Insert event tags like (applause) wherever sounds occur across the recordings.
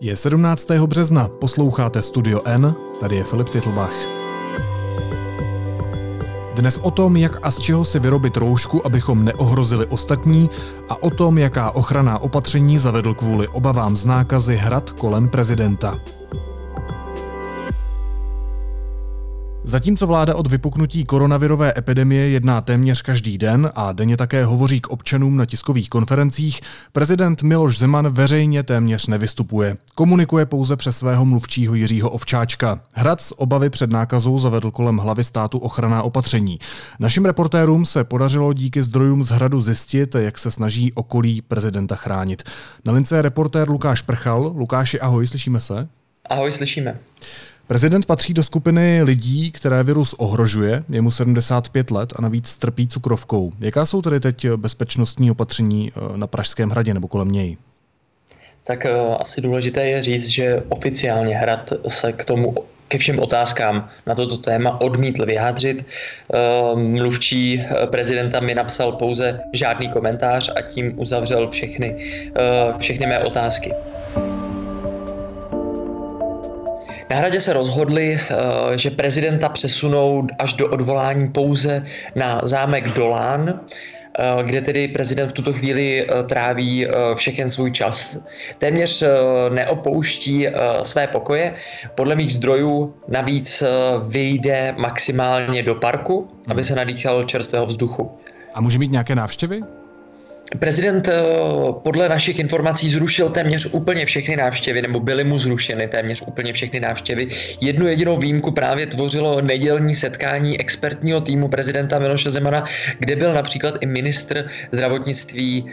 Je 17. března, posloucháte Studio N, tady je Filip Titlbach. Dnes o tom, jak a z čeho si vyrobit roušku, abychom neohrozili ostatní, a o tom, jaká ochranná opatření zavedl kvůli obavám z nákazy hrad kolem prezidenta. Zatímco vláda od vypuknutí koronavirové epidemie jedná téměř každý den a denně také hovoří k občanům na tiskových konferencích, prezident Miloš Zeman veřejně téměř nevystupuje. Komunikuje pouze přes svého mluvčího Jiřího Ovčáčka. Hrad z obavy před nákazou zavedl kolem hlavy státu ochranná opatření. Našim reportérům se podařilo díky zdrojům z hradu zjistit, jak se snaží okolí prezidenta chránit. Na lince je reportér Lukáš Prchal. Lukáši, ahoj, slyšíme se? Ahoj, slyšíme. Prezident patří do skupiny lidí, které virus ohrožuje, je mu 75 let a navíc trpí cukrovkou. Jaká jsou tedy teď bezpečnostní opatření eh, na Pražském hradě nebo kolem něj? Tak eh, asi důležité je říct, že oficiálně hrad se k tomu ke všem otázkám na toto téma odmítl vyjádřit. Eh, mluvčí prezidenta mi napsal pouze žádný komentář a tím uzavřel všechny, všechny mé otázky. Na hradě se rozhodli, eh, že prezidenta přesunou až do odvolání pouze na zámek Dolán, eh, kde tedy prezident v tuto chvíli eh, tráví všechen svůj čas. Téměř neopouští své pokoje. Podle mých zdrojů navíc vyjde maximálně do parku, aby se nadýchal čerstvého vzduchu. A může mít nějaké návštěvy? Prezident eh, podle našich informací zrušil téměř úplně všechny návštěvy, nebo byly mu zrušeny téměř úplně všechny návštěvy. Jednu jedinou výjimku právě tvořilo nedělní setkání expertního týmu prezidenta Miloše Zemana, kde byl například i ministr zdravotnictví uh,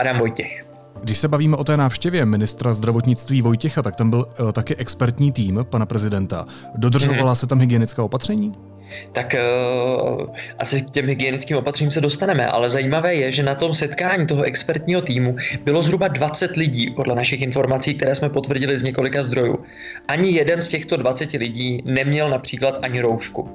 Adam Vojtěch. Když se bavíme o té návštěvě ministra zdravotnictví Vojtěcha, tak tam byl uh, taky expertní tým pana prezidenta. Dodržovala mm-hmm. se tam hygienická opatření? Tak uh, asi k těm hygienickým opatřením se dostaneme, ale zajímavé je, že na tom setkání toho expertního týmu bylo zhruba 20 lidí, podle našich informací, které jsme potvrdili z několika zdrojů. Ani jeden z těchto 20 lidí neměl například ani roušku.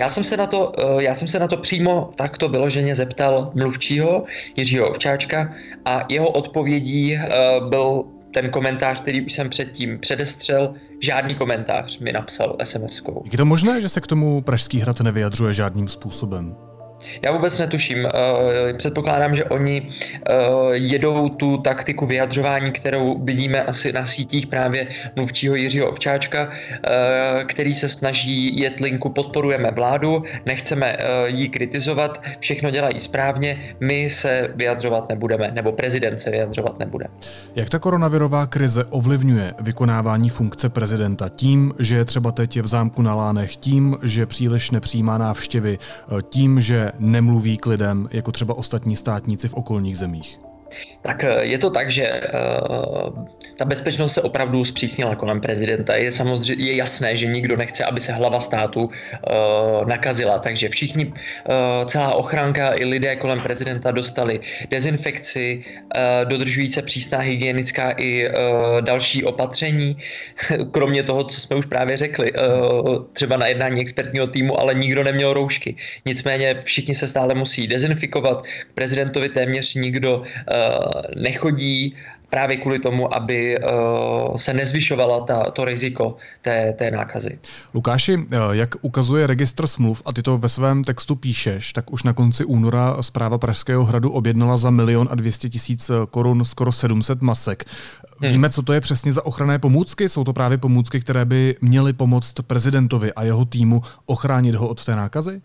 Já jsem se na to, eh, já jsem se na to přímo takto vyloženě zeptal mluvčího Jiřího Ovčáčka a jeho odpovědí eh, byl ten komentář, který už jsem předtím předestřel, žádný komentář mi napsal SMS-kou. Je to možné, že se k tomu Pražský hrad nevyjadřuje žádným způsobem? Já vůbec netuším. Eh, předpokládám, že oni eh, jedou tu taktiku vyjadřování, kterou vidíme asi na sítích právě mluvčího Jiřího Ovčáčka, eh, který se snaží jet linku podporujeme vládu, nechceme ji kritizovat, všechno dělají správně, my se vyjadřovat nebudeme, nebo prezident se vyjadřovat nebude. Jak ta koronavirová krize ovlivňuje vykonávání funkce prezidenta tím, že je třeba teď v zámku na Lánech, tím, že příliš nepřijímá návštěvy, tím, že nemluví k lidem, jako třeba ostatní státníci v okolních zemích? Tak eh, je to tak, že uh, ta bezpečnost se opravdu zpřísnila kolem prezidenta. Je samozřejmě je jasné, že nikdo nechce, aby se hlava státu uh, nakazila, takže všichni, uh, celá ochranka i lidé kolem prezidenta dostali dezinfekci, dodržují se přísná hygienická i další opatření, (laughs) kromě toho, co jsme už právě řekli, třeba na jednání expertního týmu, ale nikdo neměl roušky. Nicméně všichni se stále musí dezinfikovat, k prezidentovi téměř nikdo uh, nechodí, právě kvůli tomu, aby uh, se nezvyšovala ta, to riziko té, té nákazy. Lukáši, eh, jak ukazuje registr smluv, a ty to ve svém textu píšeš, tak už na konci února zpráva Pražského hradu objednala za milion a dvěstě tisíc korun skoro 700 masek. Hmm. Víme, co to je přesně za ochranné pomůcky? Jsou to právě pomůcky, které by měly pomoct prezidentovi a jeho týmu ochránit ho od té nákazy?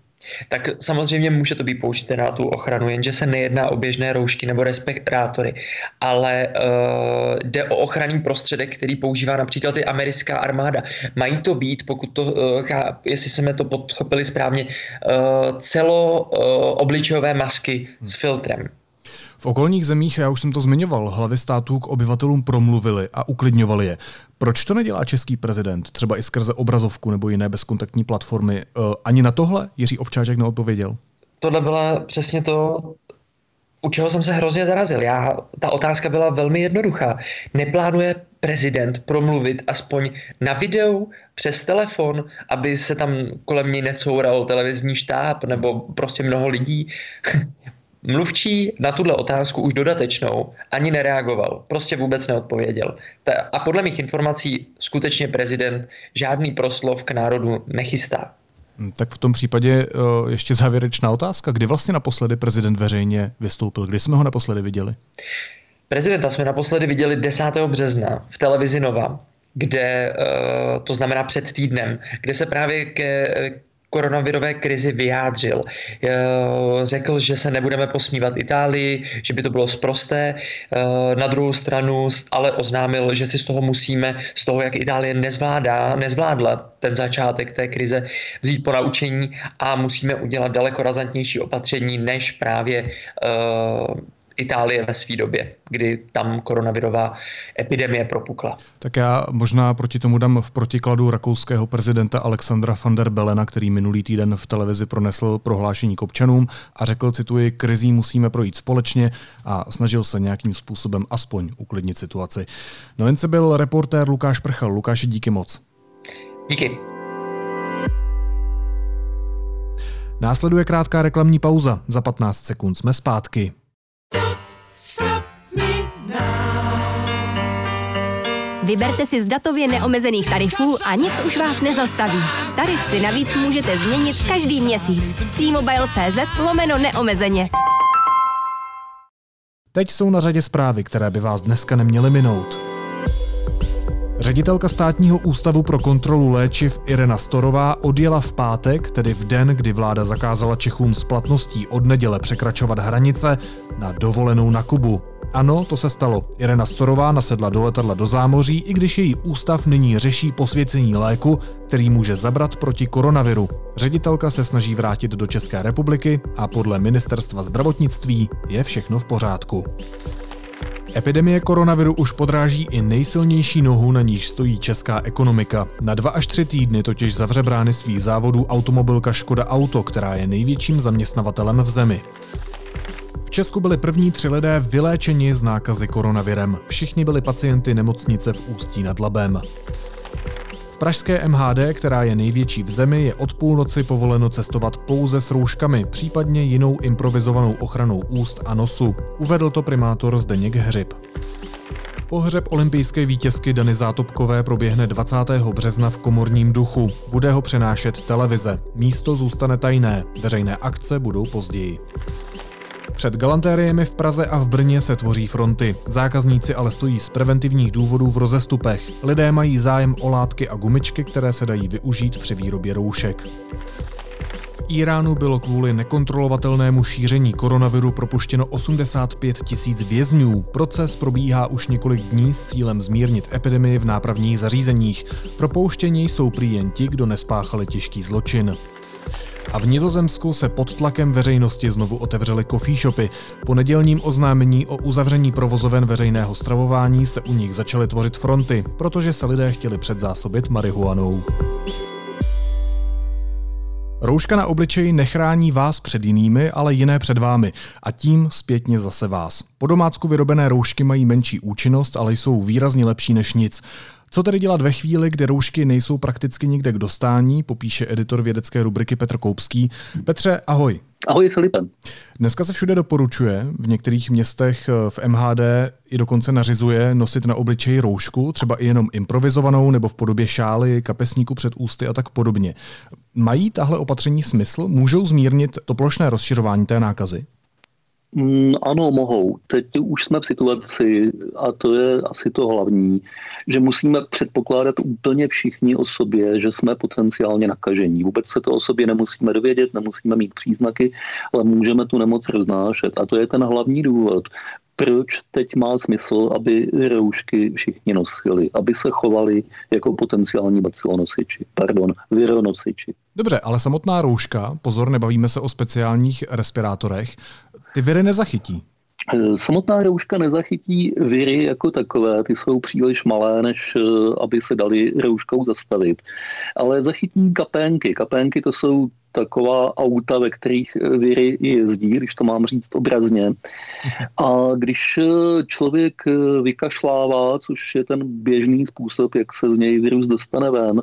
Tak samozřejmě může to být použité na tu ochranu, jenže se nejedná o běžné roušky nebo respirátory, ale uh, jde o ochranný prostředek, který používá například i americká armáda. Mají to být, pokud to, uh, jestli jsme to podchopili správně, uh, celo uh, obličejové masky s filtrem. V okolních zemích, já už jsem to zmiňoval, hlavy států k obyvatelům promluvili a uklidňovali je. Proč to nedělá český prezident, třeba i skrze obrazovku nebo jiné bezkontaktní platformy? Uh, ani na tohle Jiří Ovčáček neodpověděl? Tohle byla přesně to, u čeho jsem se hrozně zarazil. Já, ta otázka byla velmi jednoduchá. Neplánuje prezident promluvit aspoň na videu přes telefon, aby se tam kolem něj necoural televizní štáb nebo prostě mnoho lidí. Mluvčí na tuhle otázku už dodatečnou ani nereagoval, prostě vůbec neodpověděl. A podle mých informací skutečně prezident žádný proslov k národu nechystá. Hm, tak v tom případě uh, ještě závěrečná otázka. Kdy vlastně naposledy prezident veřejně vystoupil? Kdy jsme ho naposledy viděli? Prezidenta jsme naposledy viděli 10. března v televizi Nova, kde, uh, to znamená před týdnem, kde se právě ke, koronavirové krizi vyjádřil. Řekl, že se nebudeme posmívat Itálii, že by to bylo sprosté. Na druhou stranu ale oznámil, že si z toho musíme, z toho, jak Itálie nezvládá, nezvládla ten začátek té krize, vzít po naučení a musíme udělat daleko razantnější opatření, než právě Itálie ve své době, kdy tam koronavirová epidemie propukla. Tak já možná proti tomu dám v protikladu rakouského prezidenta Alexandra van der Belena, který minulý týden v televizi pronesl prohlášení k občanům a řekl, cituji, krizí musíme projít společně a snažil se nějakým způsobem aspoň uklidnit situaci. Novince byl reportér Lukáš Prchal. Lukáši, díky moc. Díky. Následuje krátká reklamní pauza. Za 15 sekund jsme zpátky. Vyberte si z datově neomezených tarifů a nic už vás nezastaví. Tarif si navíc můžete změnit každý měsíc. T-Mobile.cz lomeno neomezeně. Teď jsou na řadě zprávy, které by vás dneska neměly minout. Ředitelka státního ústavu pro kontrolu léčiv Irena Storová odjela v pátek, tedy v den, kdy vláda zakázala Čechům s platností od neděle překračovat hranice, na dovolenou na Kubu. Ano, to se stalo. Irena Storová nasedla do letadla do zámoří, i když její ústav nyní řeší posvěcení léku, který může zabrat proti koronaviru. Ředitelka se snaží vrátit do České republiky a podle ministerstva zdravotnictví je všechno v pořádku. Epidemie koronaviru už podráží i nejsilnější nohu, na níž stojí česká ekonomika. Na dva až tři týdny totiž zavře brány svých závodů automobilka Škoda Auto, která je největším zaměstnavatelem v zemi. V Česku byli první tři lidé vyléčeni z nákazy koronavirem. Všichni byli pacienty nemocnice v Ústí nad Labem. V pražské MHD, která je největší v zemi, je od půlnoci povoleno cestovat pouze s rouškami, případně jinou improvizovanou ochranou úst a nosu. Uvedl to primátor Zdeněk Hřib. Pohřeb olympijské vítězky Dany Zátopkové proběhne 20. března v komorním duchu. Bude ho přenášet televize. Místo zůstane tajné. Veřejné akce budou později. Před galantériemi v Praze a v Brně se tvoří fronty. Zákazníci ale stojí z preventivních důvodů v rozestupech. Lidé mají zájem o látky a gumičky, které se dají využít při výrobě roušek. Iránu bylo kvůli nekontrolovatelnému šíření koronaviru propuštěno 85 tisíc vězňů. Proces probíhá už několik dní s cílem zmírnit epidemii v nápravních zařízeních. Propouštění jsou prý jen ti, kdo nespáchali těžký zločin. A v Nizozemsku se pod tlakem veřejnosti znovu otevřely coffee shopy. Po nedělním oznámení o uzavření provozoven veřejného stravování se u nich začaly tvořit fronty, protože se lidé chtěli předzásobit marihuanou. Rouška na obličeji nechrání vás před jinými, ale jiné před vámi a tím zpětně zase vás. Po domácku vyrobené roušky mají menší účinnost, ale jsou výrazně lepší než nic. Co tedy dělat ve chvíli, kdy roušky nejsou prakticky nikde k dostání, popíše editor vědecké rubriky Petr Koupský. Petře, ahoj. Ahoj Filipe. Dneska se všude doporučuje, v některých městech eh, v MHD i dokonce nařizuje nosit na obličeji roušku, třeba i jenom improvizovanou nebo v podobě šály, kapesníku před ústy a tak podobně. Mají tahle opatření smysl? Můžou zmírnit to plošné rozšiřování té nákazy? Mm, ano, mohou. Teď už jsme v situaci, a to je asi to hlavní, že musíme předpokládat úplně všichni o sobě, že jsme potenciálně nakažení. Vůbec se to o sobě nemusíme dovědět, nemusíme mít příznaky, ale můžeme tu nemoc roznášet. A to je ten hlavní důvod, proč teď má smysl, aby roušky všichni nosili, aby se chovali jako potenciální bacilonosiči, pardon, vironosiči. Dobře, ale samotná rouška, pozor, nebavíme se o speciálních respirátorech, ty viry nezachytí. Eh, samotná rouška nezachytí viry jako takové, ty jsou příliš malé, než eh, aby se dali rouškou zastavit. Ale zachytí kapénky. Kapénky to jsou taková auta, ve kterých viry jezdí, když to mám říct obrazně. A když člověk vykašlává, což je ten běžný způsob, jak se z něj virus dostane ven,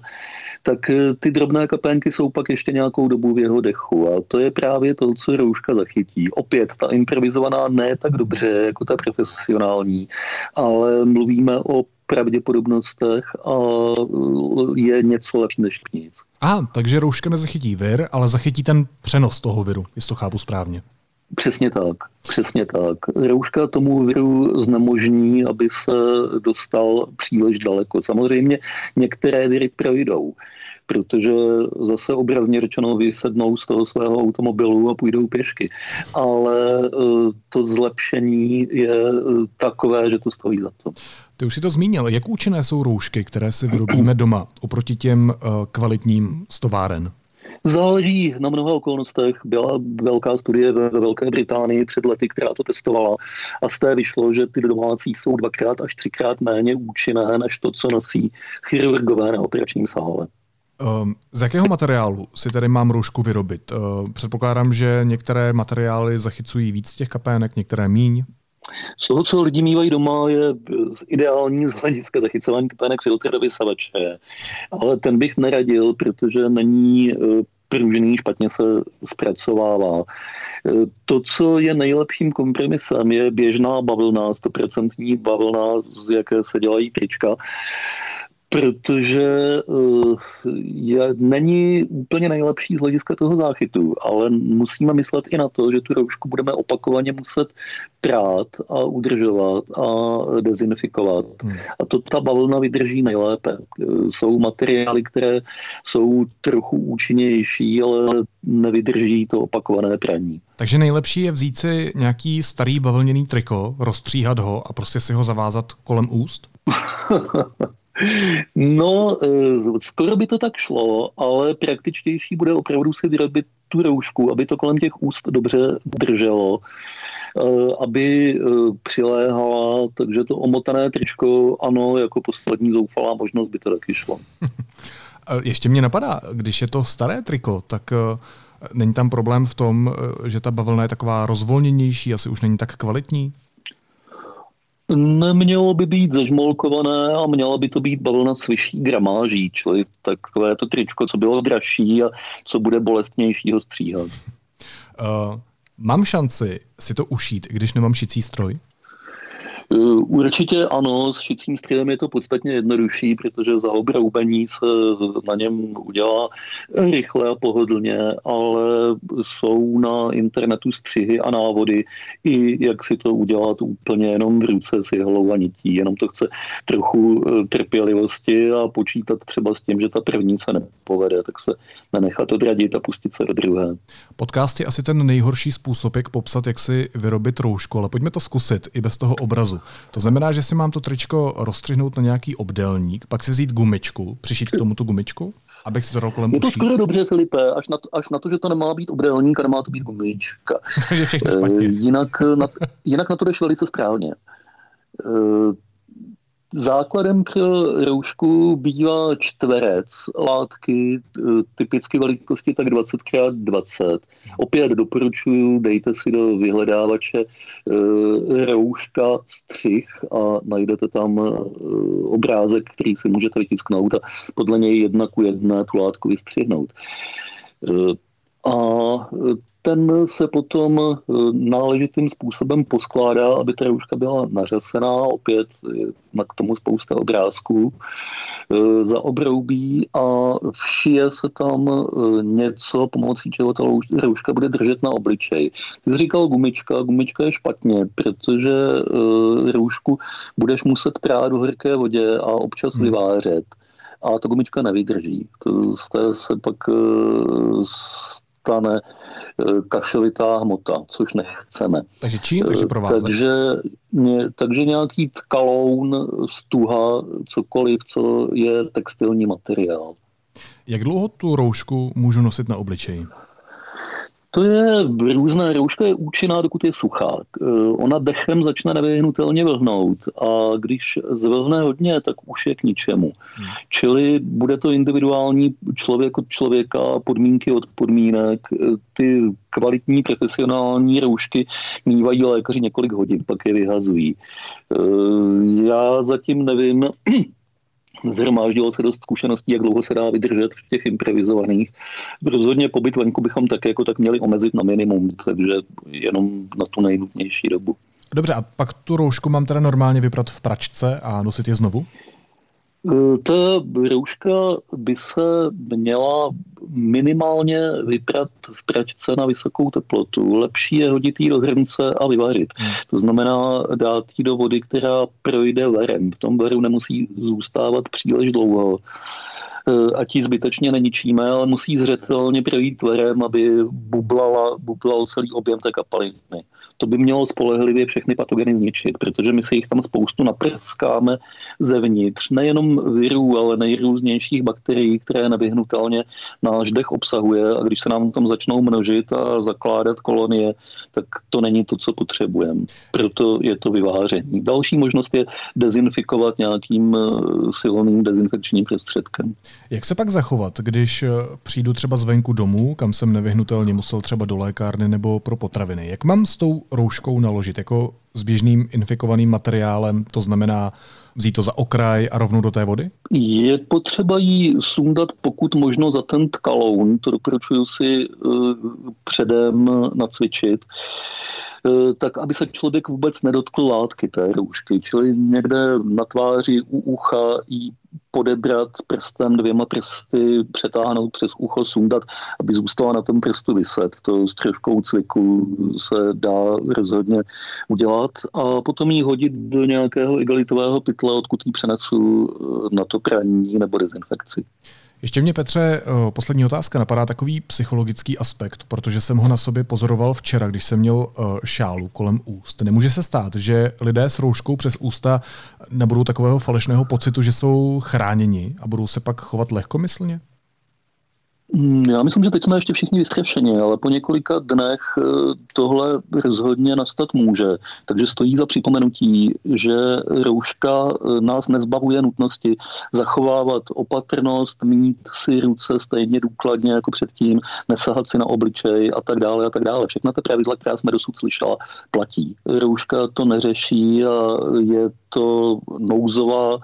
tak ty drobné kapénky jsou pak ještě nějakou dobu v jeho dechu. A to je právě to, co rouška zachytí. Opět ta improvizovaná ne tak dobře jako ta profesionální, ale mluvíme o pravděpodobnostech a je něco lepší než nic. Aha, takže rouška nezachytí vir, ale zachytí ten přenos toho viru, jestli to chápu správně. Přesně tak, přesně tak. Rouška tomu viru znemožní, aby se dostal příliš daleko. Samozřejmě některé viry projdou, protože zase obrazně řečeno vysednou z toho svého automobilu a půjdou pěšky. Ale eh, to zlepšení je eh, takové, že to stojí za to. Ty už si to zmínil. Jak účinné jsou roušky, které si vyrobíme doma oproti těm eh, kvalitním stováren? Záleží na mnoha okolnostech. Byla velká studie ve Velké Británii před lety, která to testovala a z té vyšlo, že ty domácí jsou dvakrát až třikrát méně účinné než to, co nosí chirurgové na operačním sále. Um, z jakého materiálu si tedy mám roušku vyrobit? Uh, předpokládám, že některé materiály zachycují víc těch kapének, některé míň. Z toho, co lidi mývají doma, je ideální z hlediska zachycování kapének filtr do vysavače. Ale ten bych neradil, protože není eh, pružný, špatně se zpracovává. Eh, to, co je nejlepším kompromisem, je běžná bavlna, 100% bavlna, z jaké se dělají trička protože uh, je, není úplně nejlepší z hlediska toho záchytu, ale musíme myslet i na to, že tu roušku budeme opakovaně muset prát a udržovat a dezinfikovat. Hmm. A to ta bavlna vydrží nejlépe. Jsou materiály, které jsou trochu účinnější, ale nevydrží to opakované praní. Takže nejlepší je vzít si nějaký starý bavlněný triko, rozstříhat ho a prostě si ho zavázat kolem úst? (laughs) No, eh, skoro by to tak šlo, ale praktičtější bude opravdu si vyrobit tu roušku, aby to kolem těch úst dobře drželo, eh, aby eh, přiléhala, takže to omotané tričko, ano, jako poslední zoufalá možnost by to taky šlo. (laughs) Ještě mě napadá, když je to staré triko, tak není tam problém v tom, že ta bavlna je taková rozvolněnější, asi už není tak kvalitní? Nemělo by být zažmolkované a měla by to být bavlna s vyšší gramáží, čili takové to tričko, co bylo dražší a co bude bolestnější ho stříhat. Uh, mám šanci si to ušít, když nemám šicí stroj? Eh, určitě ano, s šicím střelem je to podstatně jednodušší, protože za obroubení se na něm udělá rychle a pohodlně, ale jsou na internetu střihy a návody, i jak si to udělat úplně jenom v ruce s jehlou a nití. Jenom to chce trochu eh, trpělivosti a počítat třeba s tím, že ta první se nepovede, tak se nenechat odradit a pustit se do druhé. Podcast je asi ten nejhorší způsob, jak popsat, jak si vyrobit roušku, ale pojďme to zkusit i bez toho obrazu. To znamená, že si mám to tričko rozstřihnout na nějaký obdelník, pak si vzít gumičku, přišít k tomu tu gumičku, abych si to dal kolem Je to skoro dobře, Filipe, až na, to, až na to, že to nemá být obdelník a nemá to být gumička. (laughs) Takže všechno špatně. Jinak na, jinak na to jdeš velice správně. Základem pro roušku bývá čtverec látky, e, typicky velikosti tak 20x20. Opět doporučuji, dejte si do vyhledávače e, rouška střih a najdete tam e, obrázek, který si můžete vytisknout a podle něj jedna ku jedné tu látku vystřihnout. A ten se potom eh, náležitým způsobem poskládá, aby ta rouška byla nařasená, opět na k tomu spousta obrázků, eh, zaobroubí a všije se tam něco, pomocí čeho ta rouška bude držet na obličej. Ty jsi říkal gumička, gumička je špatně, protože roušku budeš muset prát v horké vodě a občas hmm. vyvářet a ta gumička nevydrží. To se pak stane eh, kašelitá hmota, což nechceme. Takže čím? Takže provázat? Takže, takže nějaký tkaloun, stuha, cokoliv, co je textilní materiál. Jak dlouho tu roušku můžu nosit na obličeji? To je různé. Rouška je účinná, dokud je suchá. Eh, ona dechem začne nevyhnutelně vlhnout a když zvlhne hodně, tak už je k ničemu. Hmm. Čili bude to individuální člověk od člověka, podmínky od podmínek. Eh, ty kvalitní profesionální roušky mývají lékaři několik hodin, pak je vyhazují. Eh, já zatím nevím, (clears throat) zhromáždilo se dost zkušeností, jak dlouho se dá vydržet v těch improvizovaných. Rozhodně pobyt venku bychom tak jako tak měli omezit na minimum, takže jenom na tu nejnutnější dobu. Dobře, a pak tu roušku mám teda normálně vyprat v pračce a nosit je znovu? Eh, ta rouška by se měla minimálně vyprat v pračce na vysokou teplotu. Lepší je hodit ji do hrnce a vyvařit. Hmm. To znamená dát ji do vody, která projde varem. V tom varu nemusí zůstávat příliš dlouho eh, ať ji zbytečně neničíme, ale musí zřetelně projít varem, aby bublala, bublal celý objem té kapaliny to by mělo spolehlivě všechny patogeny zničit, protože my si jich tam spoustu naprskáme zevnitř, nejenom virů, ale nejrůznějších bakterií, které nevyhnutelně náš dech obsahuje a když se nám tam začnou množit a zakládat kolonie, tak to není to, co potřebujeme. Proto je to vyváření. Další možnost je dezinfikovat nějakým eh, silným dezinfekčním prostředkem. Jak se pak zachovat, když eh, přijdu třeba zvenku domů, kam jsem nevyhnutelně musel třeba do lékárny nebo pro potraviny? Jak mám s tou rouškou naložit? Jako s běžným infikovaným materiálem, to znamená vzít to za okraj a rovnou do té vody? Je potřeba jí sundat pokud možno za ten tkaloun, to doporučuji si uh, předem nacvičit. Eh, tak aby se člověk vůbec nedotkl látky té roušky, čili někde na tváři u ucha jí podebrat prstem, dvěma prsty, přetáhnout přes ucho, sundat, aby zůstala na tom prstu vyset. To s troškou cviku se dá rozhodně udělat a potom ji hodit do nějakého igelitového pytle, odkud ji přenesu eh, na to praní nebo dezinfekci. Ještě mě, Petře, eh, poslední otázka. Napadá takový psychologický aspekt, protože jsem ho na sobě pozoroval včera, když jsem měl eh, šálu kolem úst. Nemůže se stát, že lidé s rouškou přes ústa nebudou takového falešného pocitu, že jsou chráněni a budou se pak chovat lehkomyslně? Mm, já myslím, že teď jsme ještě všichni vystřešeni, ale po několika dnech eh, tohle rozhodně nastat může. Takže stojí za připomenutí, že rouška eh, nás nezbavuje nutnosti zachovávat opatrnost, mít si ruce stejně důkladně jako předtím, nesahat si na obličej a tak dále a tak dále. Všechna ty pravidla, která jsme dosud slyšela, platí. Rouška to neřeší a je to nouzová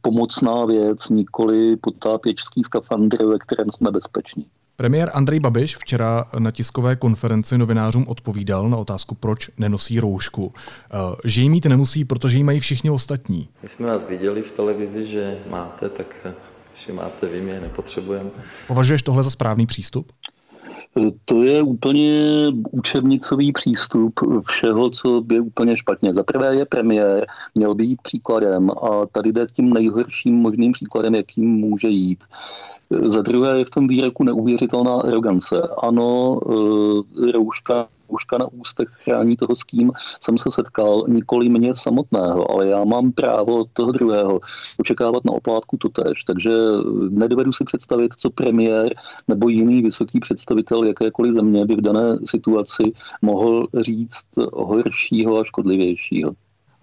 pomocná věc, nikoli potápěčský skafandr, ve kterém jsme bezpeční. Premiér Andrej Babiš včera na tiskové konferenci novinářům odpovídal na otázku, proč nenosí roušku. Eh, že ji mít nemusí, protože ji mají všichni ostatní. My jsme vás viděli v televizi, že máte, tak eh, že máte vy, mě nepotřebujeme. Považuješ tohle za správný přístup? To je úplně učebnicový přístup všeho, co by úplně špatně. Za prvé je premiér, měl by jít příkladem a tady jde tím nejhorším možným příkladem, jakým může jít. Za druhé je v tom výroku neuvěřitelná arogance. Ano, e, rouška rouška na ústech chrání toho, s kým jsem se setkal, nikoli mě samotného, ale já mám právo toho druhého očekávat na oplátku totéž. Takže nedovedu si představit, co premiér nebo jiný vysoký představitel jakékoliv země by v dané situaci mohl říct horšího a škodlivějšího.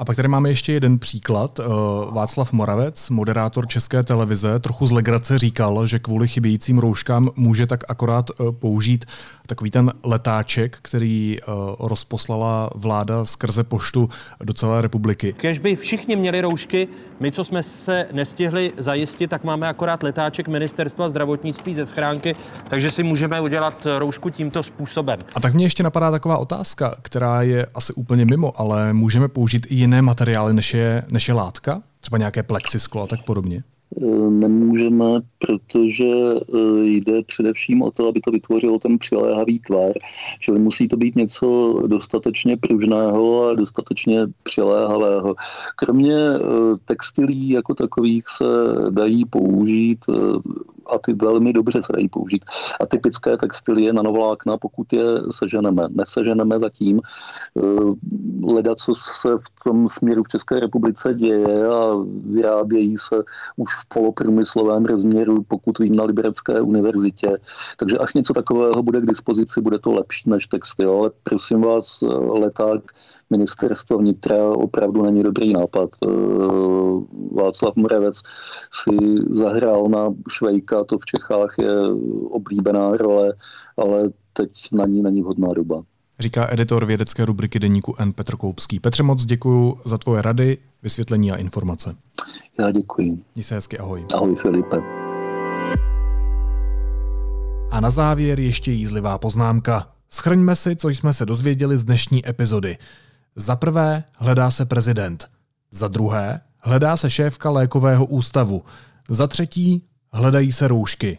A pak tady máme ještě jeden příklad. Eh, Václav Moravec, moderátor České televize, trochu z legrace říkal, že kvůli chybějícím rouškám může tak akorát eh, použít takový ten letáček, který eh, rozposlala vláda skrze poštu do celé republiky. Kež by všichni měli roušky, my, co jsme se nestihli zajistit, tak máme akorát letáček ministerstva zdravotnictví ze schránky, takže si můžeme udělat roušku tímto způsobem. A tak mě ještě napadá taková otázka, která je asi úplně mimo, ale můžeme použít i jiné materiály, než je, než je látka? Třeba nějaké plexisklo a tak podobně? E, nemůžeme, protože e, jde především o to, aby to vytvořilo ten přiléhavý tvar. Čili musí to být něco dostatečně pružného a dostatečně přiléhavého. Kromě e, textilí jako takových se dají použít a ty velmi dobře se dají použít. A typické textilie nanovlákna, pokud je seženeme, neseženeme zatím, eh, leda, co se v tom směru v České republice děje a vyrábějí se už v poloprůmyslovém rozměru, pokud vím, na Liberecké univerzitě. Takže až něco takového bude k dispozici, bude to lepší než textil. Ale prosím vás, leták ministerstvo vnitra opravdu není dobrý nápad. Eh, Václav Moravec si zahrál na Švejka, to v Čechách je oblíbená role, ale teď na ní není vhodná doba. Říká editor vědecké rubriky deníku N. Petr Koupský. Petře, moc děkuji za tvoje rady, vysvětlení a informace. Já děkuji. Měj se hezky, ahoj. Ahoj Filipe. A na závěr ještě jízlivá poznámka. Schrňme si, co jsme se dozvěděli z dnešní epizody. Za prvé hledá se prezident. Za druhé hledá se šéfka lékového ústavu. Za třetí hledají se roušky.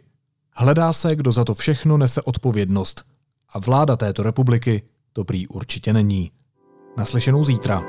Hledá se, kdo za to všechno nese odpovědnost. A vláda této republiky to prý určitě není. Naslyšenou zítra.